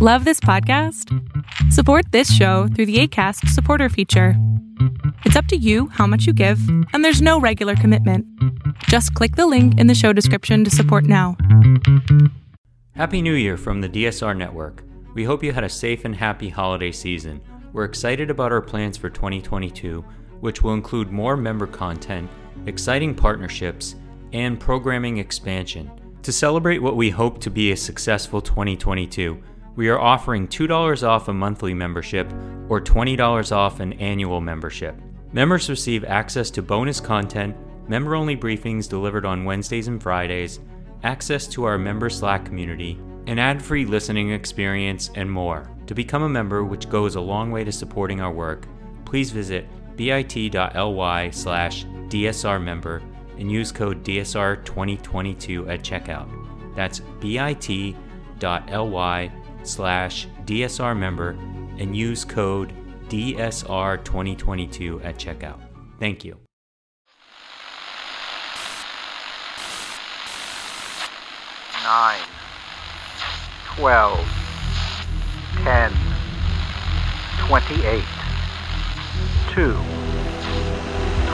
Love this podcast? Support this show through the ACAST supporter feature. It's up to you how much you give, and there's no regular commitment. Just click the link in the show description to support now. Happy New Year from the DSR Network. We hope you had a safe and happy holiday season. We're excited about our plans for 2022, which will include more member content, exciting partnerships, and programming expansion. To celebrate what we hope to be a successful 2022, we are offering $2 off a monthly membership or $20 off an annual membership. Members receive access to bonus content, member only briefings delivered on Wednesdays and Fridays, access to our member Slack community, an ad free listening experience, and more. To become a member, which goes a long way to supporting our work, please visit bit.ly slash DSR member and use code DSR2022 at checkout. That's bit.ly slash DSR member and use code DSR2022 at checkout. Thank you. Nine, twelve, ten, twenty-eight, two,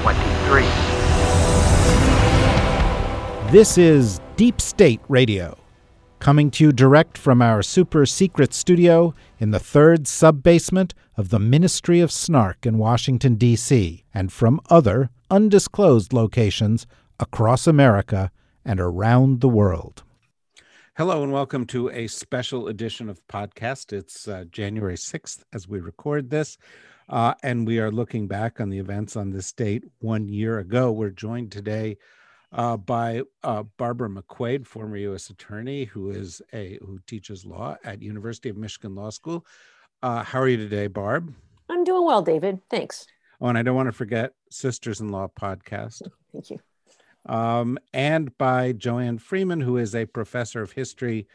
twenty-three. This is Deep State Radio coming to you direct from our super secret studio in the third sub basement of the Ministry of Snark in Washington, D.C., and from other undisclosed locations across America and around the world. Hello, and welcome to a special edition of podcast. It's uh, January 6th as we record this. Uh, and we are looking back on the events on this date one year ago. We're joined today uh, by uh, Barbara McQuade, former U.S. attorney who is a who teaches law at University of Michigan Law School. Uh, how are you today, Barb? I'm doing well, David. Thanks. Oh, and I don't want to forget Sisters in Law podcast. Thank you. Um, and by Joanne Freeman, who is a professor of history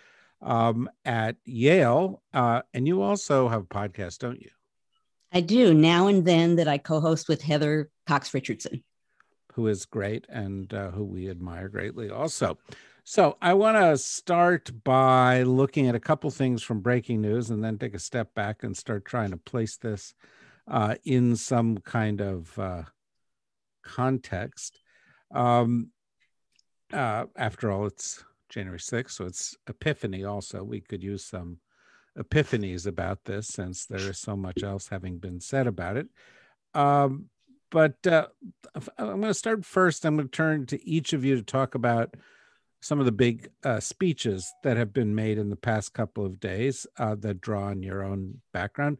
um, at Yale. Uh, and you also have a podcast, don't you? I do now and then that I co host with Heather Cox Richardson who is great and uh, who we admire greatly also. So I want to start by looking at a couple things from breaking news and then take a step back and start trying to place this uh, in some kind of uh, context. Um, uh, after all, it's January 6th, so it's Epiphany also. We could use some epiphanies about this since there is so much else having been said about it. Um, but uh, I'm going to start first. I'm going to turn to each of you to talk about some of the big uh, speeches that have been made in the past couple of days uh, that draw on your own background.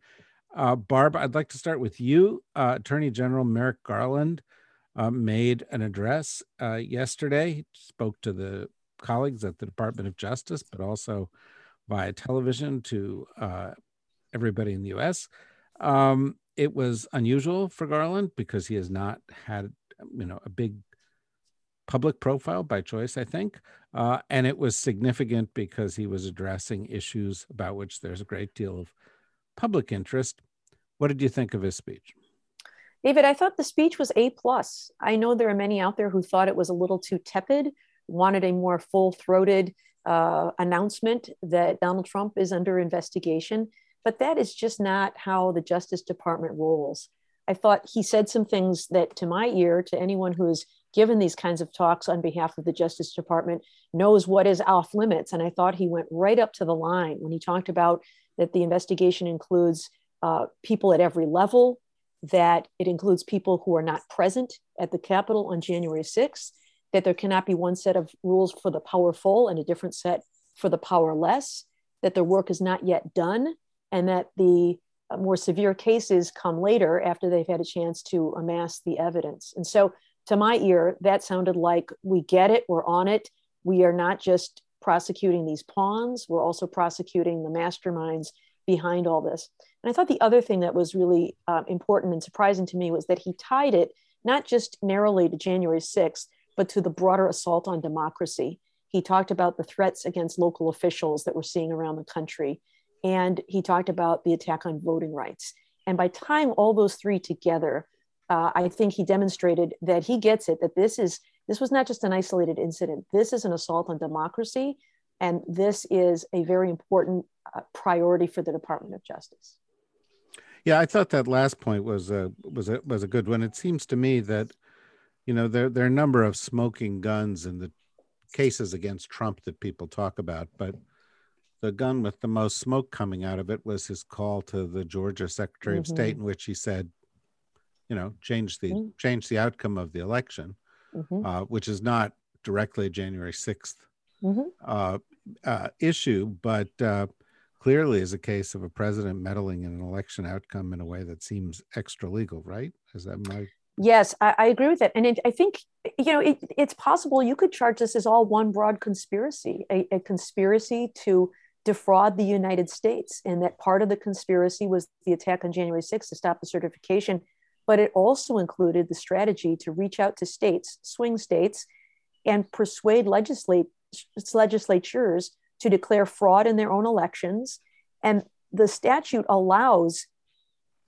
Uh, Barb, I'd like to start with you. Uh, Attorney General Merrick Garland uh, made an address yesterday, spoke to the colleagues at the Department of Justice, but also via television to everybody in the US. Um, it was unusual for Garland because he has not had, you know, a big public profile by choice, I think. Uh, and it was significant because he was addressing issues about which there's a great deal of public interest. What did you think of his speech? David, I thought the speech was A plus. I know there are many out there who thought it was a little too tepid, wanted a more full-throated uh, announcement that Donald Trump is under investigation. But that is just not how the Justice Department rolls. I thought he said some things that, to my ear, to anyone who has given these kinds of talks on behalf of the Justice Department, knows what is off limits. And I thought he went right up to the line when he talked about that the investigation includes uh, people at every level, that it includes people who are not present at the Capitol on January 6th, that there cannot be one set of rules for the powerful and a different set for the powerless, that their work is not yet done, and that the uh, more severe cases come later after they've had a chance to amass the evidence. And so, to my ear, that sounded like we get it, we're on it. We are not just prosecuting these pawns, we're also prosecuting the masterminds behind all this. And I thought the other thing that was really uh, important and surprising to me was that he tied it not just narrowly to January 6th, but to the broader assault on democracy. He talked about the threats against local officials that we're seeing around the country and he talked about the attack on voting rights. And by tying all those three together, uh, I think he demonstrated that he gets it. That this is this was not just an isolated incident. This is an assault on democracy, and this is a very important uh, priority for the Department of Justice. Yeah, I thought that last point was a was a was a good one. It seems to me that you know there there are a number of smoking guns in the cases against Trump that people talk about, but the gun with the most smoke coming out of it was his call to the Georgia Secretary mm-hmm. of State, in which he said, you know, change the mm-hmm. change the outcome of the election, mm-hmm. uh, which is not directly a January 6th mm-hmm. uh, uh, issue, but uh, clearly is a case of a president meddling in an election outcome in a way that seems extra legal, right? Is that my Yes, I, I, agree with that. And it, I think, you know, it, it's possible you could charge this as all one broad conspiracy, a, a, conspiracy to defraud the United States. And that part of the conspiracy was the attack on January 6th to stop the certification. But it also included the strategy to reach out to states, swing states, and persuade legislate, legislatures to declare fraud in their own elections. And the statute allows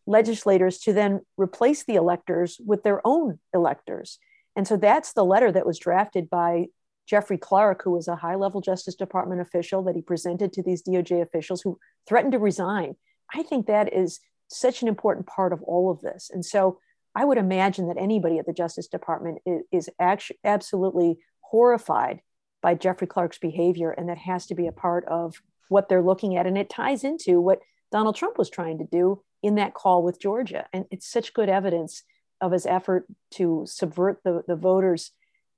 legislators to then replace the electors with their own electors. And so that's the letter that was drafted by Jeffrey Clark, who was a high level Justice Department official that he presented to these DOJ officials who threatened to resign. I think that is such an important part of all of this. And so I would imagine that anybody at the Justice Department is, is actually absolutely horrified by Jeffrey Clark's behavior. And that has to be a part of what they're looking at. And it ties into what Donald Trump was trying to do in that call with Georgia. And it's such good evidence of his effort to subvert the, the voters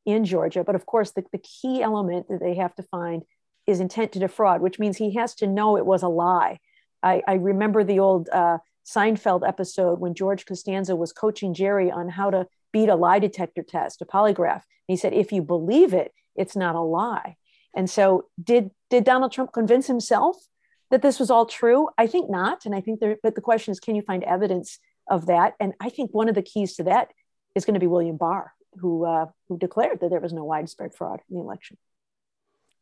in Georgia. But of course, the, the key element that they have to find is intent to defraud, which means he has to know it was a lie. I, I remember the old uh, Seinfeld episode when George Costanza was coaching Jerry on how to beat a lie detector test, a polygraph. And he said, if you believe it, it's not a lie. And so, did did Donald Trump convince himself that this was all true? I think not. And I think there, but the question is, can you find evidence of that? And I think one of the keys to that is going to be William Barr, who uh, who declared that there was no widespread fraud in the election.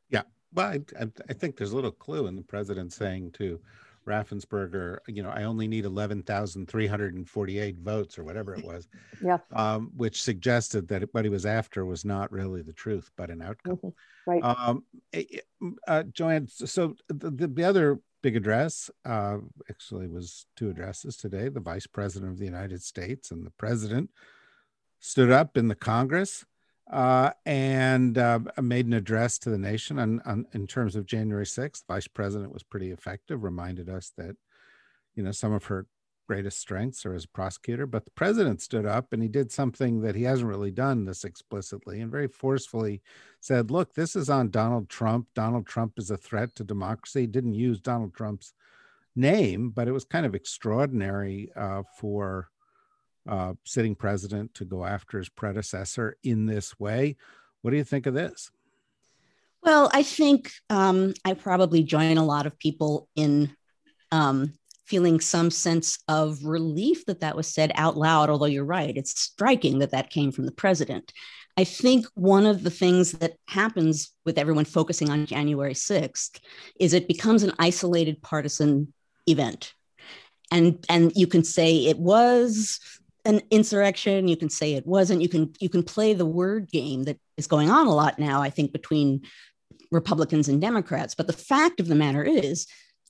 Yeah, well, I, I think there's a little clue in the president saying to Raffensperger, you know, I only need 11,348 votes or whatever it was. yeah. Um, which suggested that what he was after was not really the truth, but an outcome. Mm-hmm. Right. Um, uh, Joanne, so the, the other big address uh, actually was two addresses today the vice president of the United States and the president stood up in the Congress uh, and uh, made an address to the nation on, on, in terms of January 6th. Vice President was pretty effective, reminded us that, you know, some of her greatest strengths are as a prosecutor. But the president stood up and he did something that he hasn't really done this explicitly and very forcefully said, look, this is on Donald Trump. Donald Trump is a threat to democracy. Didn't use Donald Trump's name, but it was kind of extraordinary uh, for uh, sitting president to go after his predecessor in this way. What do you think of this? Well, I think um, I probably join a lot of people in um, feeling some sense of relief that that was said out loud, although you're right, it's striking that that came from the president. I think one of the things that happens with everyone focusing on January 6th is it becomes an isolated partisan event. And, and you can say it was an insurrection you can say it wasn't you can you can play the word game that is going on a lot now i think between republicans and democrats. But the fact of the matter is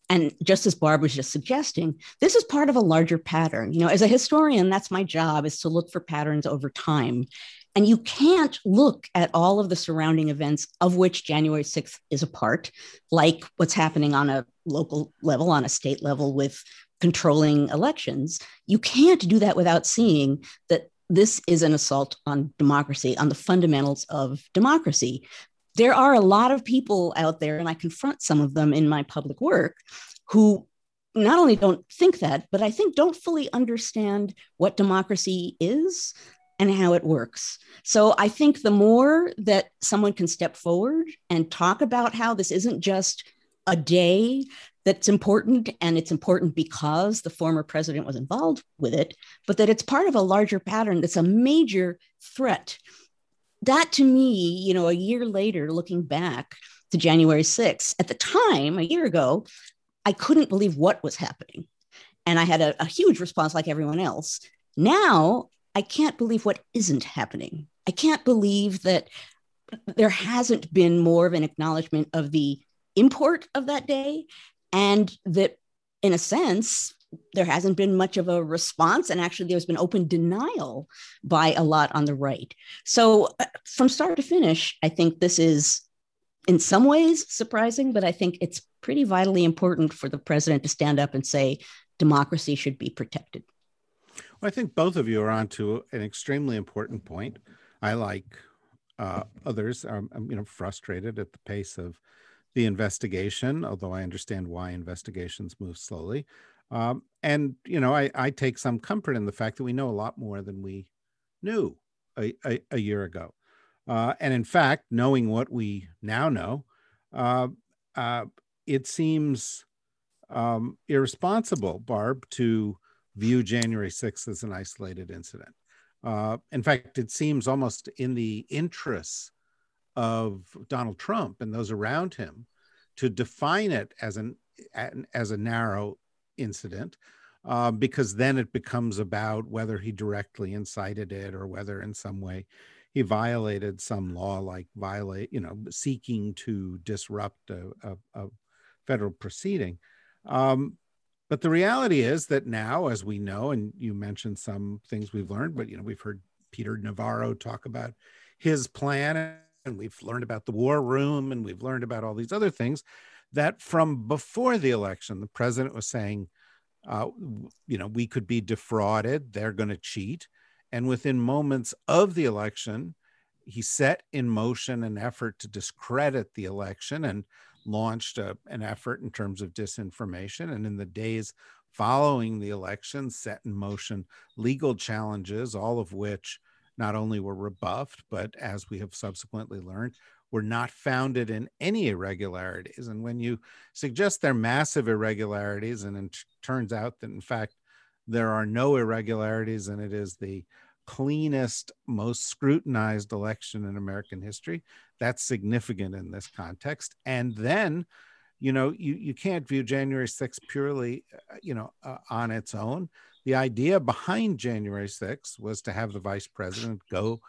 and just as barb was just suggesting this is part of a larger pattern. You know as a historian that's my job is to look for patterns over time. And you can't look at all of the surrounding events of which January 6th is a part, like what's happening on a local level, on a state level with controlling elections, you can't do that without seeing that this is an assault on democracy, on the fundamentals of democracy. There are a lot of people out there, and I confront some of them in my public work, who not only don't think that, but I think don't fully understand what democracy is and how it works. So I think the more that someone can step forward and talk about how this isn't just a day that's important and it's important because the former president was involved with it, but that it's part of a larger pattern that's a major threat. That to me, you know, a year later, looking back to January 6th, at the time, a year ago, I couldn't believe what was happening. And I had a, a huge response like everyone else. Now, I can't believe what isn't happening. I can't believe that there hasn't been more of an acknowledgement of the import of that day and that in a sense there hasn't been much of a response. And actually there's been open denial by a lot on the right. So uh, from start to finish i think this is in some ways surprising but i think it's pretty vitally important for the president to stand up and say democracy should be protected. Well, i think both of you are onto an extremely important point. I like uh, others. Are you know frustrated at the pace of the investigation although i understand why investigations move slowly um, and you know, I, I take some comfort in the fact that we know a lot more than we knew a, a, a year ago. Uh, and in fact, knowing what we now know, uh, uh, it seems um, irresponsible, Barb, to view January 6th as an isolated incident. Uh, in fact, it seems almost in the interests of Donald Trump and those around him to define it as an as a narrow incident uh, because then it becomes about whether he directly incited it or whether in some way he violated some law like violate you know seeking to disrupt a, a, a federal proceeding. Um, but the reality is that now as we know and you mentioned some things we've learned but you know we've heard peter navarro talk about his plan and we've learned about the war room and we've learned about all these other things that from before the election, the president was saying, uh, you know, we could be defrauded, they're going to cheat. And within moments of the election, he set in motion an effort to discredit the election and launched a, an effort in terms of disinformation. And in the days following the election, set in motion legal challenges, all of which not only were rebuffed, but as we have subsequently learned, were not founded in any irregularities. And when you suggest they're massive irregularities, and it turns out that in fact there are no irregularities, and it is the cleanest, most scrutinized election in American history, that's significant in this context. And then, you know, you, you can't view January 6th purely, uh, you know, uh, on its own. The idea behind January 6th was to have the vice president go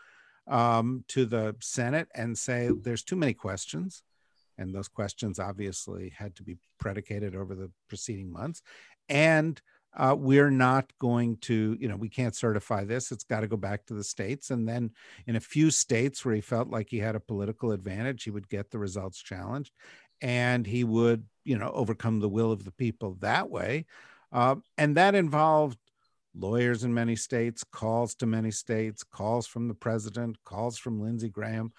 um, to the Senate and say there's too many questions. And those questions obviously had to be predicated over the preceding months. And uh, we're not going to, you know, we can't certify this. It's got to go back to the states. And then in a few states where he felt like he had a political advantage, he would get the results challenged and he would, you know, overcome the will of the people that way. Uh, and that involved lawyers in many states, calls to many states, calls from the president, calls from Lindsey Graham,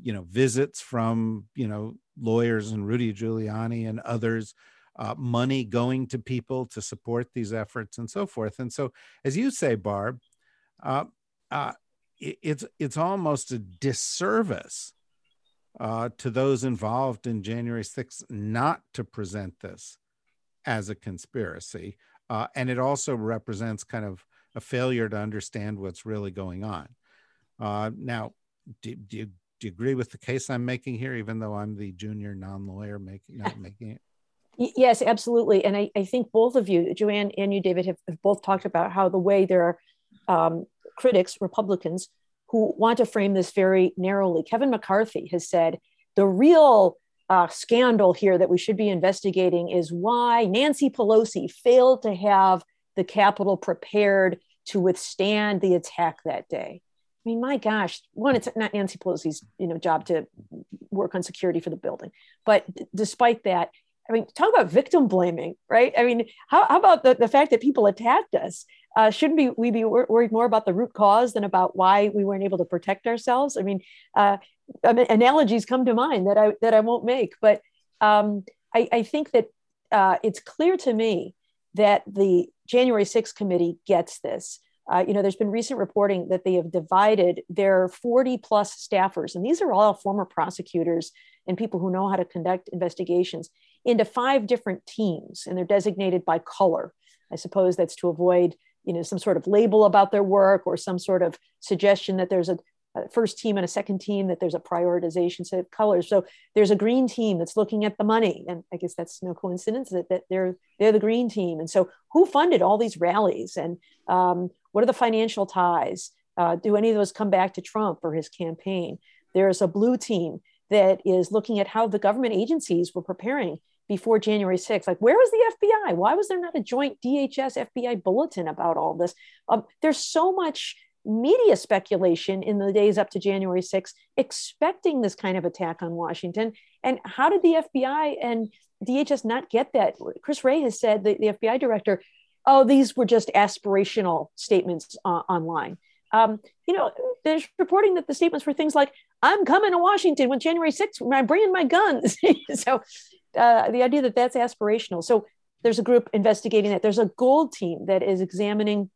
you know, visits from, you know, lawyers and Rudy Giuliani and others, uh, money going to people to support these efforts and so forth. And so, as you say, Barb, uh, uh, it, it's it's almost a disservice uh, to those involved in January 6th not to present this as a conspiracy uh, and it also represents kind of a failure to understand what's really going on. Uh, now, do, do, you, do you agree with the case I'm making here, even though I'm the junior non-lawyer making making it? Yes, absolutely. And I, I think both of you, Joanne and you, David, have, have both talked about how the way there are um, critics, Republicans, who want to frame this very narrowly. Kevin McCarthy has said the real uh, scandal here that we should be investigating is why Nancy Pelosi failed to have the Capitol prepared to withstand the attack that day. I mean, my gosh, one, it's not Nancy Pelosi's you know job to work on security for the building, but d- despite that, I mean, talk about victim blaming, right? I mean, how, how about the, the fact that people attacked us? Uh, shouldn't we, we be worried more about the root cause than about why we weren't able to protect ourselves? I mean, uh, analogies come to mind that I that I won't make, but um, I, I, think that uh, it's clear to me that the January 6th committee gets this. Uh, you know, there's been recent reporting that they have divided their 40 plus staffers, and these are all former prosecutors and people who know how to conduct investigations, into five different teams, and they're designated by color. I suppose that's to avoid, you know, some sort of label about their work or some sort of suggestion that there's a a first team and a second team that there's a prioritization set of colors. So there's a green team that's looking at the money. And i guess that's no coincidence that, that they're they're the green team. And so who funded all these rallies? And um, what are the financial ties? Uh, do any of those come back to trump or his campaign? There's a blue team that is looking at how the government agencies were preparing before January 6th. Like, where was the FBI? Why was there not a joint DHS FBI bulletin about all this? Um, there's so much media speculation in the days up to January 6th, expecting this kind of attack on Washington. And how did the FBI and DHS not get that? Chris Wray has said, the, the FBI director, oh, these were just aspirational statements uh, online. Um, you know, there's reporting that the statements were things like, I'm coming to Washington with January 6th, I'm bringing my guns. so uh, the idea that that's aspirational. So there's a group investigating that. There's a gold team that is examining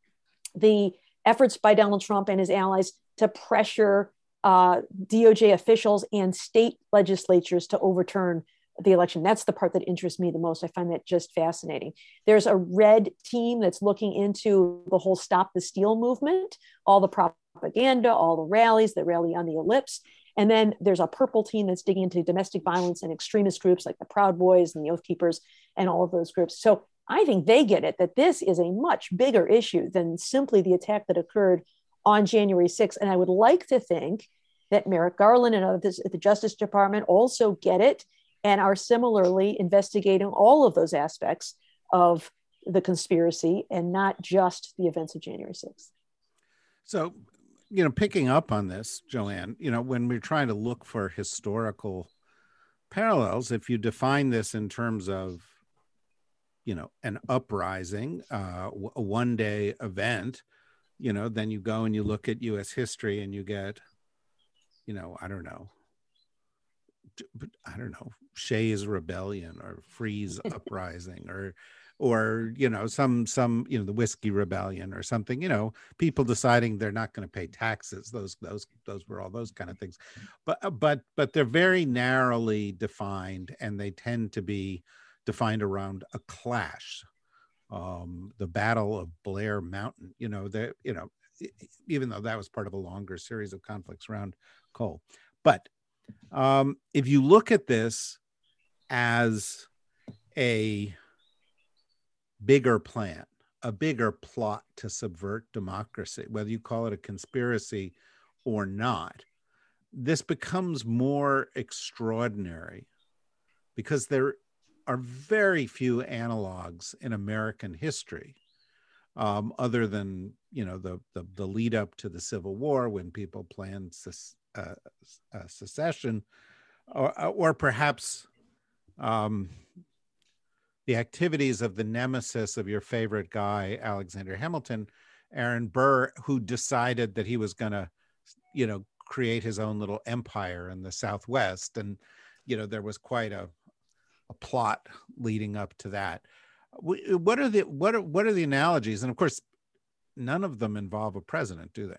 the efforts by Donald Trump and his allies to pressure uh, DOJ officials and state legislatures to overturn the election. That's the part that interests me the most. I find that just fascinating. There's a red team that's looking into the whole Stop the Steal movement, all the propaganda, all the rallies, the rally on the ellipse. And then there's a purple team that's digging into domestic violence and extremist groups like the Proud Boys and the Oath Keepers and all of those groups. So I think they get it that this is a much bigger issue than simply the attack that occurred on January 6th. And I would like to think that Merrick Garland and others at the Justice Department also get it and are similarly investigating all of those aspects of the conspiracy and not just the events of January 6th. So, you know, picking up on this, Joanne, you know, when we're trying to look for historical parallels, if you define this in terms of, you know, an uprising, uh, a one day event, you know, then you go and you look at US history and you get, you know, I don't know, I don't know, Shays Rebellion or Fries Uprising or or you know some some you know the whiskey rebellion or something you know people deciding they're not going to pay taxes those those those were all those kind of things. But uh, but but they're very narrowly defined and they tend to be defined around a clash um the battle of blair mountain you know the you know even though that was part of a longer series of conflicts around coal. But um if you look at this as a bigger plan, a bigger plot to subvert democracy, whether you call it a conspiracy or not, this becomes more extraordinary because there are very few analogs in American history, um, other than you know the, the, the lead up to the Civil War when people planned uh, uh, secession, or or perhaps um, the activities of the nemesis of your favorite guy, Alexander Hamilton, Aaron Burr, who decided that he was going to, you know, create his own little empire in the Southwest. And, you know, there was quite a, a plot leading up to that. What are the what are what are the analogies? And of course, none of them involve a president, do they?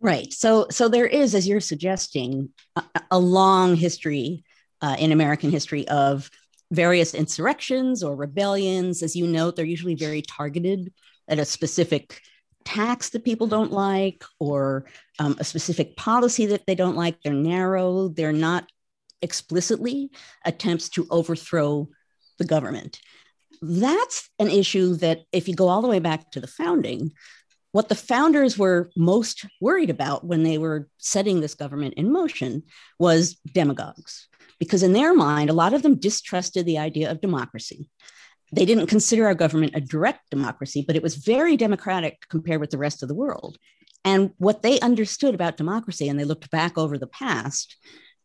Right. So so there is, as you're suggesting, a, a long history uh, in American history of various insurrections or rebellions. As you note, they're usually very targeted at a specific tax that people don't like or um, a specific policy that they don't like. They're narrow, they're not explicitly attempts to overthrow the government. That's an issue that, if you go all the way back to the founding, what the founders were most worried about when they were setting this government in motion was demagogues because in their mind, a lot of them distrusted the idea of democracy. They didn't consider our government a direct democracy, but it was very democratic compared with the rest of the world. And what they understood about democracy, and they looked back over the past,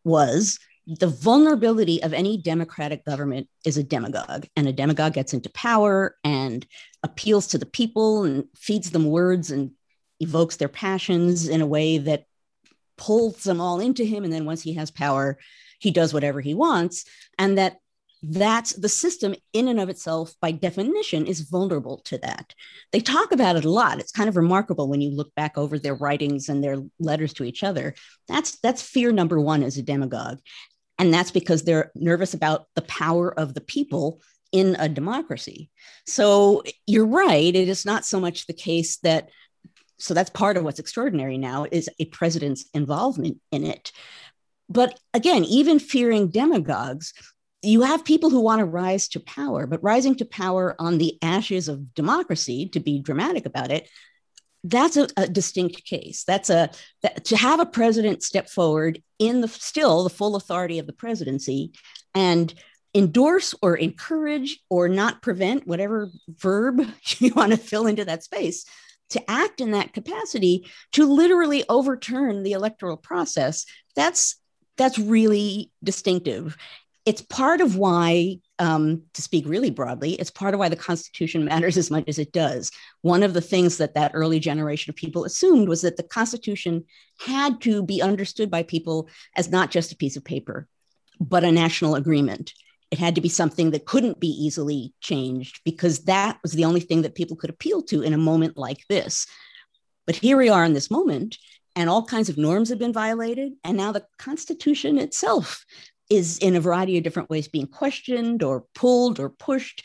was the vulnerability of any democratic government is a demagogue. And a demagogue gets into power and appeals to the people and feeds them words and evokes their passions in a way that pulls them all into him. And then once he has power, he does whatever he wants and that that's the system in and of itself by definition is vulnerable to that. They talk about it a lot. It's kind of remarkable when you look back over their writings and their letters to each other. That's that's fear number one as a demagogue. And that's because they're nervous about the power of the people in a democracy. So you're right. It is not so much the case that so that's part of what's extraordinary now is a president's involvement in it but again, even fearing demagogues, you have people who want to rise to power, but rising to power on the ashes of democracy, to be dramatic about it, that's a, a distinct case. That's a that, to have a president step forward in the still the full authority of the presidency and endorse or encourage or not prevent, whatever verb you want to fill into that space, to act in that capacity to literally overturn the electoral process. That's that's really distinctive. It's part of why, um, to speak really broadly, it's part of why the Constitution matters as much as it does. One of the things that that early generation of people assumed was that the Constitution had to be understood by people as not just a piece of paper, but a national agreement it had to be something that couldn't be easily changed because that was the only thing that people could appeal to in a moment like this. But here we are in this moment, and all kinds of norms have been violated. And now the Constitution itself is in a variety of different ways being questioned or pulled or pushed.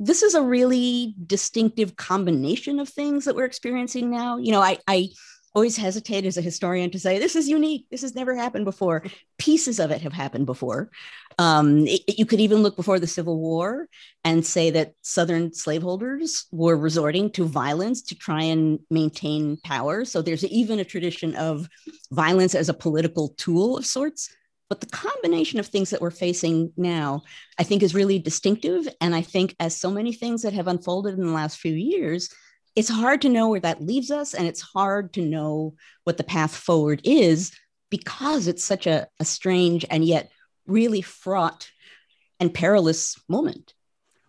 This is a really distinctive combination of things that we're experiencing now. You know, I, I always hesitate as a historian to say this is unique this has never happened before pieces of it have happened before um, it, you could even look before the Civil War and say that Southern slaveholders were resorting to violence to try and maintain power. So there's even a tradition of violence as a political tool of sorts. But the combination of things that we're facing now, I think, is really distinctive. And I think, as so many things that have unfolded in the last few years, it's hard to know where that leaves us. And it's hard to know what the path forward is because it's such a, a strange and yet really fraught and perilous moment.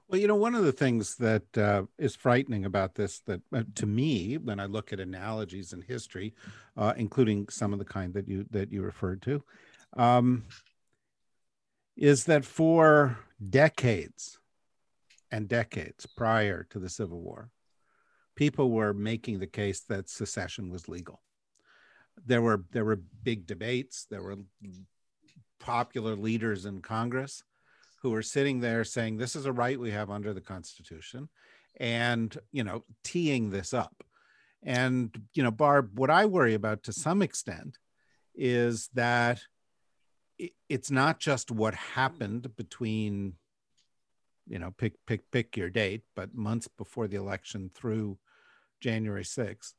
Well, you know, one of the things that uh, is frightening about this, that uh, to me, when I look at analogies in history, uh, including some of the kind that you that you referred to, um, is that for decades and decades prior to the Civil War, people were making the case that secession was legal. There were there were big debates. There were popular leaders in Congress who were sitting there saying this is a right we have under the Constitution, and you know teeing this up. And you know, Barb, what I worry about to some extent is that it's not just what happened between you know pick pick pick your date but months before the election through january 6th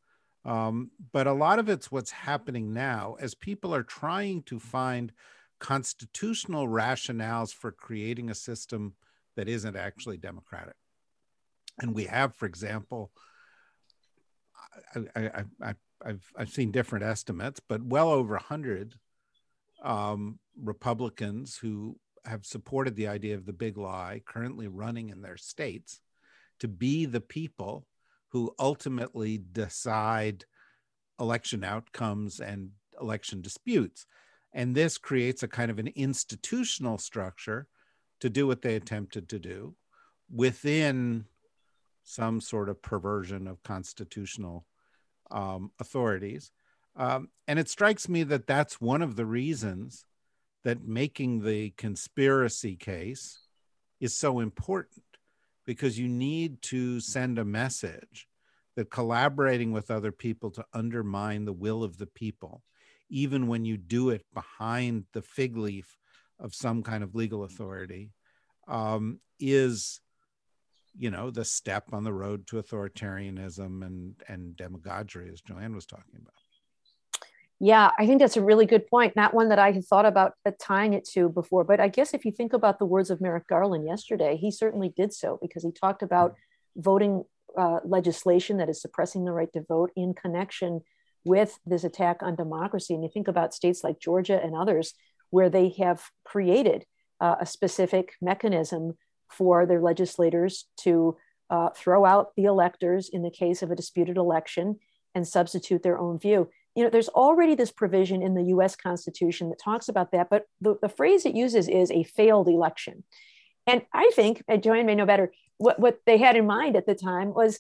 um, but a lot of it's what's happening now as people are trying to find constitutional rationales for creating a system that isn't actually democratic. And we have, for example, I, have I've seen different estimates, but well over 100 um, Republicans who have supported the idea of the big lie currently running in their states to be the people who ultimately decide election outcomes and election disputes. And this creates a kind of an institutional structure to do what they attempted to do within some sort of perversion of constitutional um, authorities. Um, and it strikes me that that's one of the reasons that making the conspiracy case is so important because you need to send a message that collaborating with other people to undermine the will of the people even when you do it behind the fig leaf of some kind of legal authority, um, is, you know, the step on the road to authoritarianism and and demagoguery, as Joanne was talking about. Yeah, I think that's a really good point. Not one that I had thought about uh, tying it to before, but I guess if you think about the words of Merrick Garland yesterday, he certainly did so because he talked about voting uh, legislation that is suppressing the right to vote in connection with this attack on democracy. And you think about states like Georgia and others where they have created uh, a specific mechanism for their legislators to uh, throw out the electors in the case of a disputed election and substitute their own view. You know, there's already this provision in the US Constitution that talks about that, but the, the phrase it uses is a failed election. And I think, and Joanne may know better, what, what they had in mind at the time was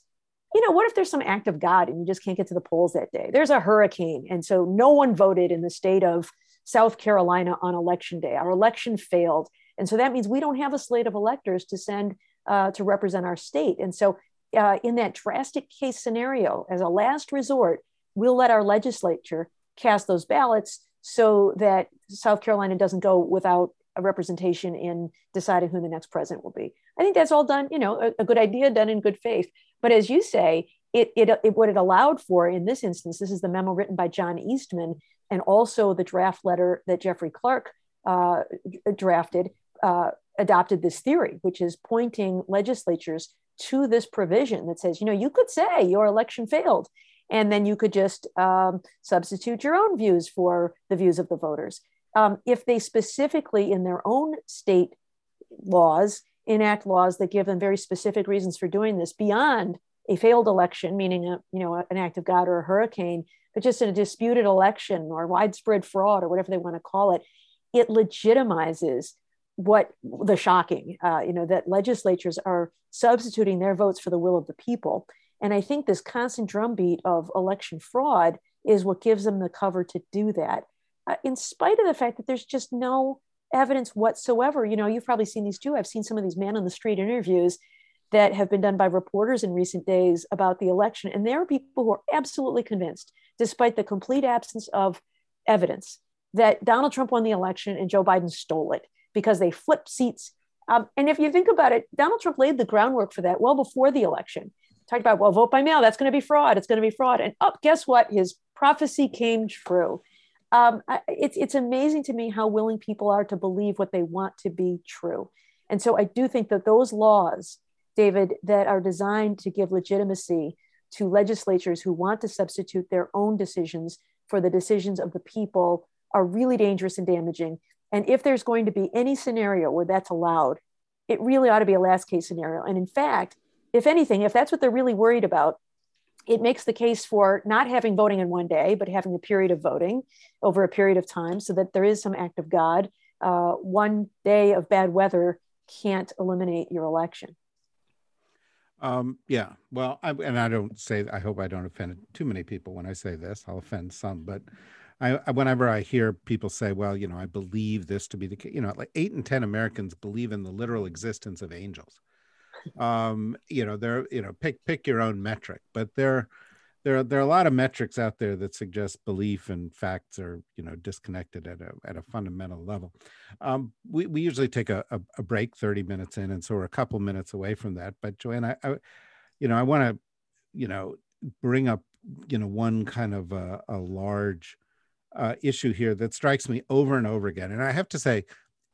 you know, what if there's some act of God and you just can't get to the polls that day? There's a hurricane. And so no one voted in the state of South Carolina on election day. Our election failed. And so that means we don't have a slate of electors to send uh, to represent our state. And so, uh, in that drastic case scenario, as a last resort, we'll let our legislature cast those ballots so that South Carolina doesn't go without a representation in deciding who the next president will be. I think that's all done, you know, a, a good idea done in good faith. But as you say, it, it, it, what it allowed for in this instance, this is the memo written by John Eastman and also the draft letter that Jeffrey Clark uh, drafted. Uh, adopted this theory, which is pointing legislatures to this provision that says, you know, you could say your election failed, and then you could just um, substitute your own views for the views of the voters. Um, if they specifically, in their own state laws, enact laws that give them very specific reasons for doing this beyond a failed election, meaning a, you know an act of God or a hurricane, but just in a disputed election or widespread fraud or whatever they want to call it, it legitimizes what the shocking, uh, you know, that legislatures are substituting their votes for the will of the people. And I think this constant drumbeat of election fraud is what gives them the cover to do that, uh, in spite of the fact that there's just no evidence whatsoever. You know, you've probably seen these too. I've seen some of these man on the street interviews that have been done by reporters in recent days about the election. And there are people who are absolutely convinced, despite the complete absence of evidence, that Donald Trump won the election and Joe Biden stole it because they flipped seats. Um, and if you think about it, Donald Trump laid the groundwork for that well before the election. Talked about, well, vote by mail, that's going to be fraud. It's going to be fraud. And oh, guess what? His prophecy came true. Um, it's, it's amazing to me how willing people are to believe what they want to be true. And so I do think that those laws David, that are designed to give legitimacy to legislatures who want to substitute their own decisions for the decisions of the people are really dangerous and damaging. And if there's going to be any scenario where that's allowed, it really ought to be a last case scenario. And in fact, if anything, if that's what they're really worried about, it makes the case for not having voting in one day, but having a period of voting over a period of time so that there is some act of God. Uh, one day of bad weather can't eliminate your election. Um, yeah, well, I, and I don't say, I hope I don't offend too many people when I say this. I'll offend some, but I, whenever I hear people say, well, you know, I believe this to be the case, you know, like eight and 10 Americans believe in the literal existence of angels. Um, you know, they're, you know, pick, pick your own metric, but they're, there, there are a lot of metrics out there that suggest belief and facts are you know disconnected at a, at a fundamental level. Um, we, we usually take a, a, a, break 30 minutes in and so we're a couple minutes away from that but joanne i, I you know i want to you know bring up you know one kind of a, a large uh, issue here that strikes me over and over again. And i have to say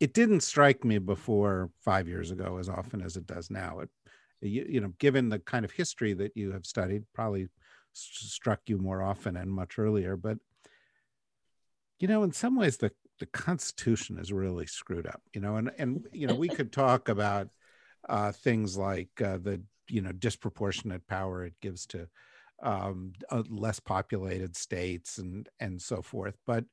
it didn't strike me before five years ago as often as it does now it you, you know given the kind of history that you have studied probably struck you more often and much earlier. But you know, in some ways, the the Constitution is really screwed up. You know, and and you know, we could talk about uh, things like uh, the you know disproportionate power it gives to um, uh, less populated states and and so forth. But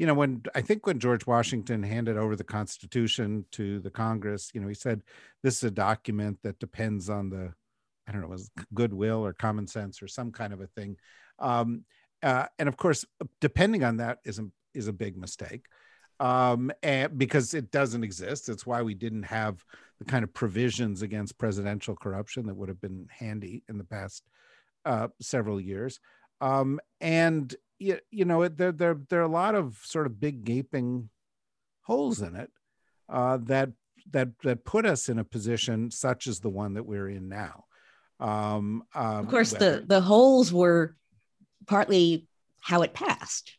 you know, when I think when George Washington handed over the Constitution to the Congress, you know, he said this is a document that depends on the I don't know, was goodwill or common sense or some kind of a thing. Um, uh, and of course, depending on that is a, is a big mistake um, and because it doesn't exist. It's why we didn't have the kind of provisions against presidential corruption that would have been handy in the past uh, several years. Um, and you, you know, there, there, there are a lot of sort of big gaping holes in it uh, that that that put us in a position such as the one that we're in now. Um, um, of course, the the holes were partly how it passed,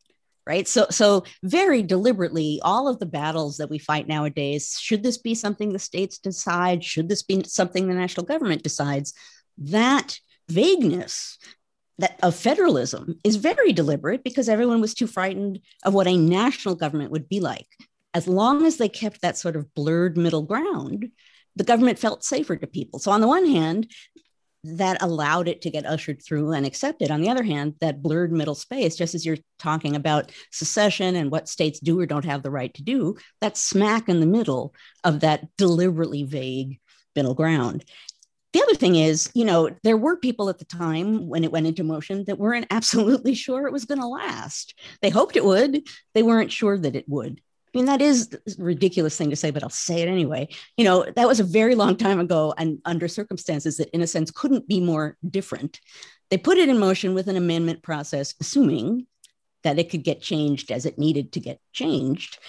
right? So so very deliberately, all of the battles that we fight nowadays. Should this be something the states decide? Should this be something the national government decides? That vagueness that of federalism is very deliberate because everyone was too frightened of what a national government would be like. As long as they kept that sort of blurred middle ground, the government felt safer to people. So, on the one hand, that allowed it to get ushered through and accepted. On the other hand, that blurred middle space, just as you're talking about secession and what states do or don't have the right to do, that's smack in the middle of that deliberately vague middle ground. The other thing is, you know, there were people at the time when it went into motion that weren't absolutely sure it was going to last. They hoped it would, they weren't sure that it would. I mean, that is a ridiculous thing to say, but I'll say it anyway. You know, that was a very long time ago and under circumstances that, in a sense, couldn't be more different. They put it in motion with an amendment process, assuming that it could get changed as it needed to get changed.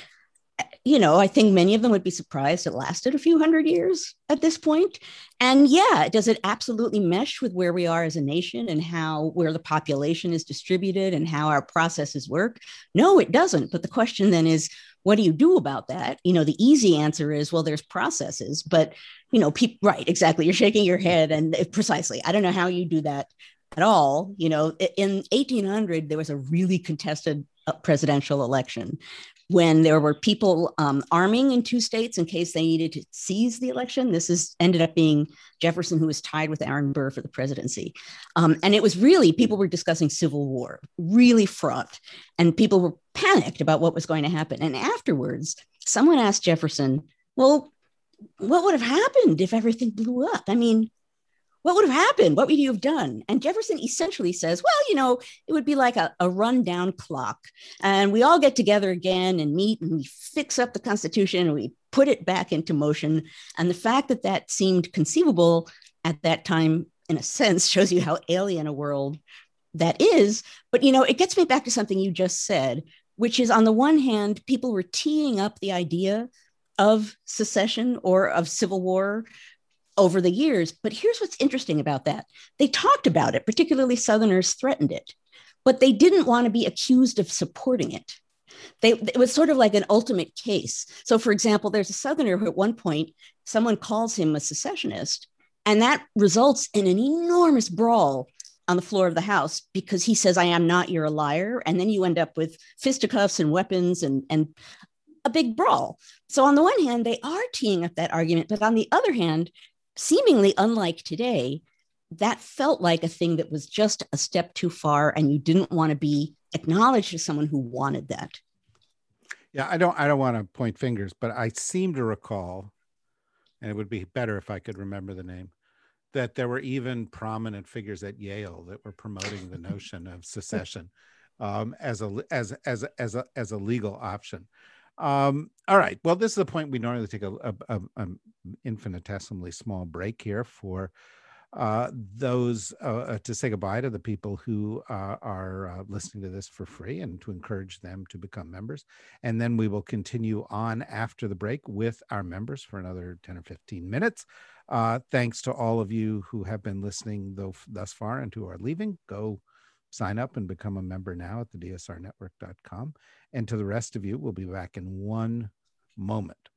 You know, I think many of them would be surprised it lasted a few hundred years at this point. And yeah, does it absolutely mesh with where we are as a nation and how where the population is distributed and how our processes work? No, it doesn't. But the question then is, what do you do about that? You know, the easy answer is, well, there's processes, but you know, people, right, exactly. You're shaking your head, and precisely, I don't know how you do that at all. You know, in 1800, there was a really contested uh, presidential election when there were people um, arming in two states in case they needed to seize the election. This is ended up being Jefferson, who was tied with Aaron Burr for the presidency. Um, and it was really people were discussing civil war, really fraught, and people were panicked about what was going to happen. And afterwards, someone asked Jefferson, "Well, what would have happened if everything blew up?" I mean, what would have happened? What would you have done? And Jefferson essentially says, well, you know, it would be like a, a rundown clock. And we all get together again and meet and we fix up the Constitution and we put it back into motion. And the fact that that seemed conceivable at that time, in a sense, shows you how alien a world that is. But, you know, it gets me back to something you just said, which is on the one hand, people were teeing up the idea of secession or of civil war over the years. But here's what's interesting about that they talked about it, particularly Southerners threatened it, but they didn't want to be accused of supporting it. They, it was sort of like an ultimate case. So, for example, there's a Southerner who at one point someone calls him a secessionist, and that results in an enormous brawl on the floor of the House because he says, I am not, you're a liar. And then you end up with fisticuffs and weapons and, and a big brawl. So, on the one hand, they are teeing up that argument, but on the other hand, seemingly unlike today, that felt like a thing that was just a step too far and you didn't want to be acknowledged as someone who wanted that. Yeah, I don't I don't want to point fingers, but I seem to recall and it would be better if I could remember the name that there were even prominent figures at Yale that were promoting the notion of secession um, as a as as as a as a legal option. Um, all right. Well, this is the point we normally take a, a, a, infinitesimally small break here for uh, those uh, uh, to say goodbye to the people who uh, are uh, listening to this for free and to encourage them to become members. And then we will continue on after the break with our members for another 10 or 15 minutes. Uh, thanks to all of you who have been listening though thus far and who are leaving. Go sign up and become a member now at the dsrnetwork.com. And to the rest of you, we'll be back in one moment.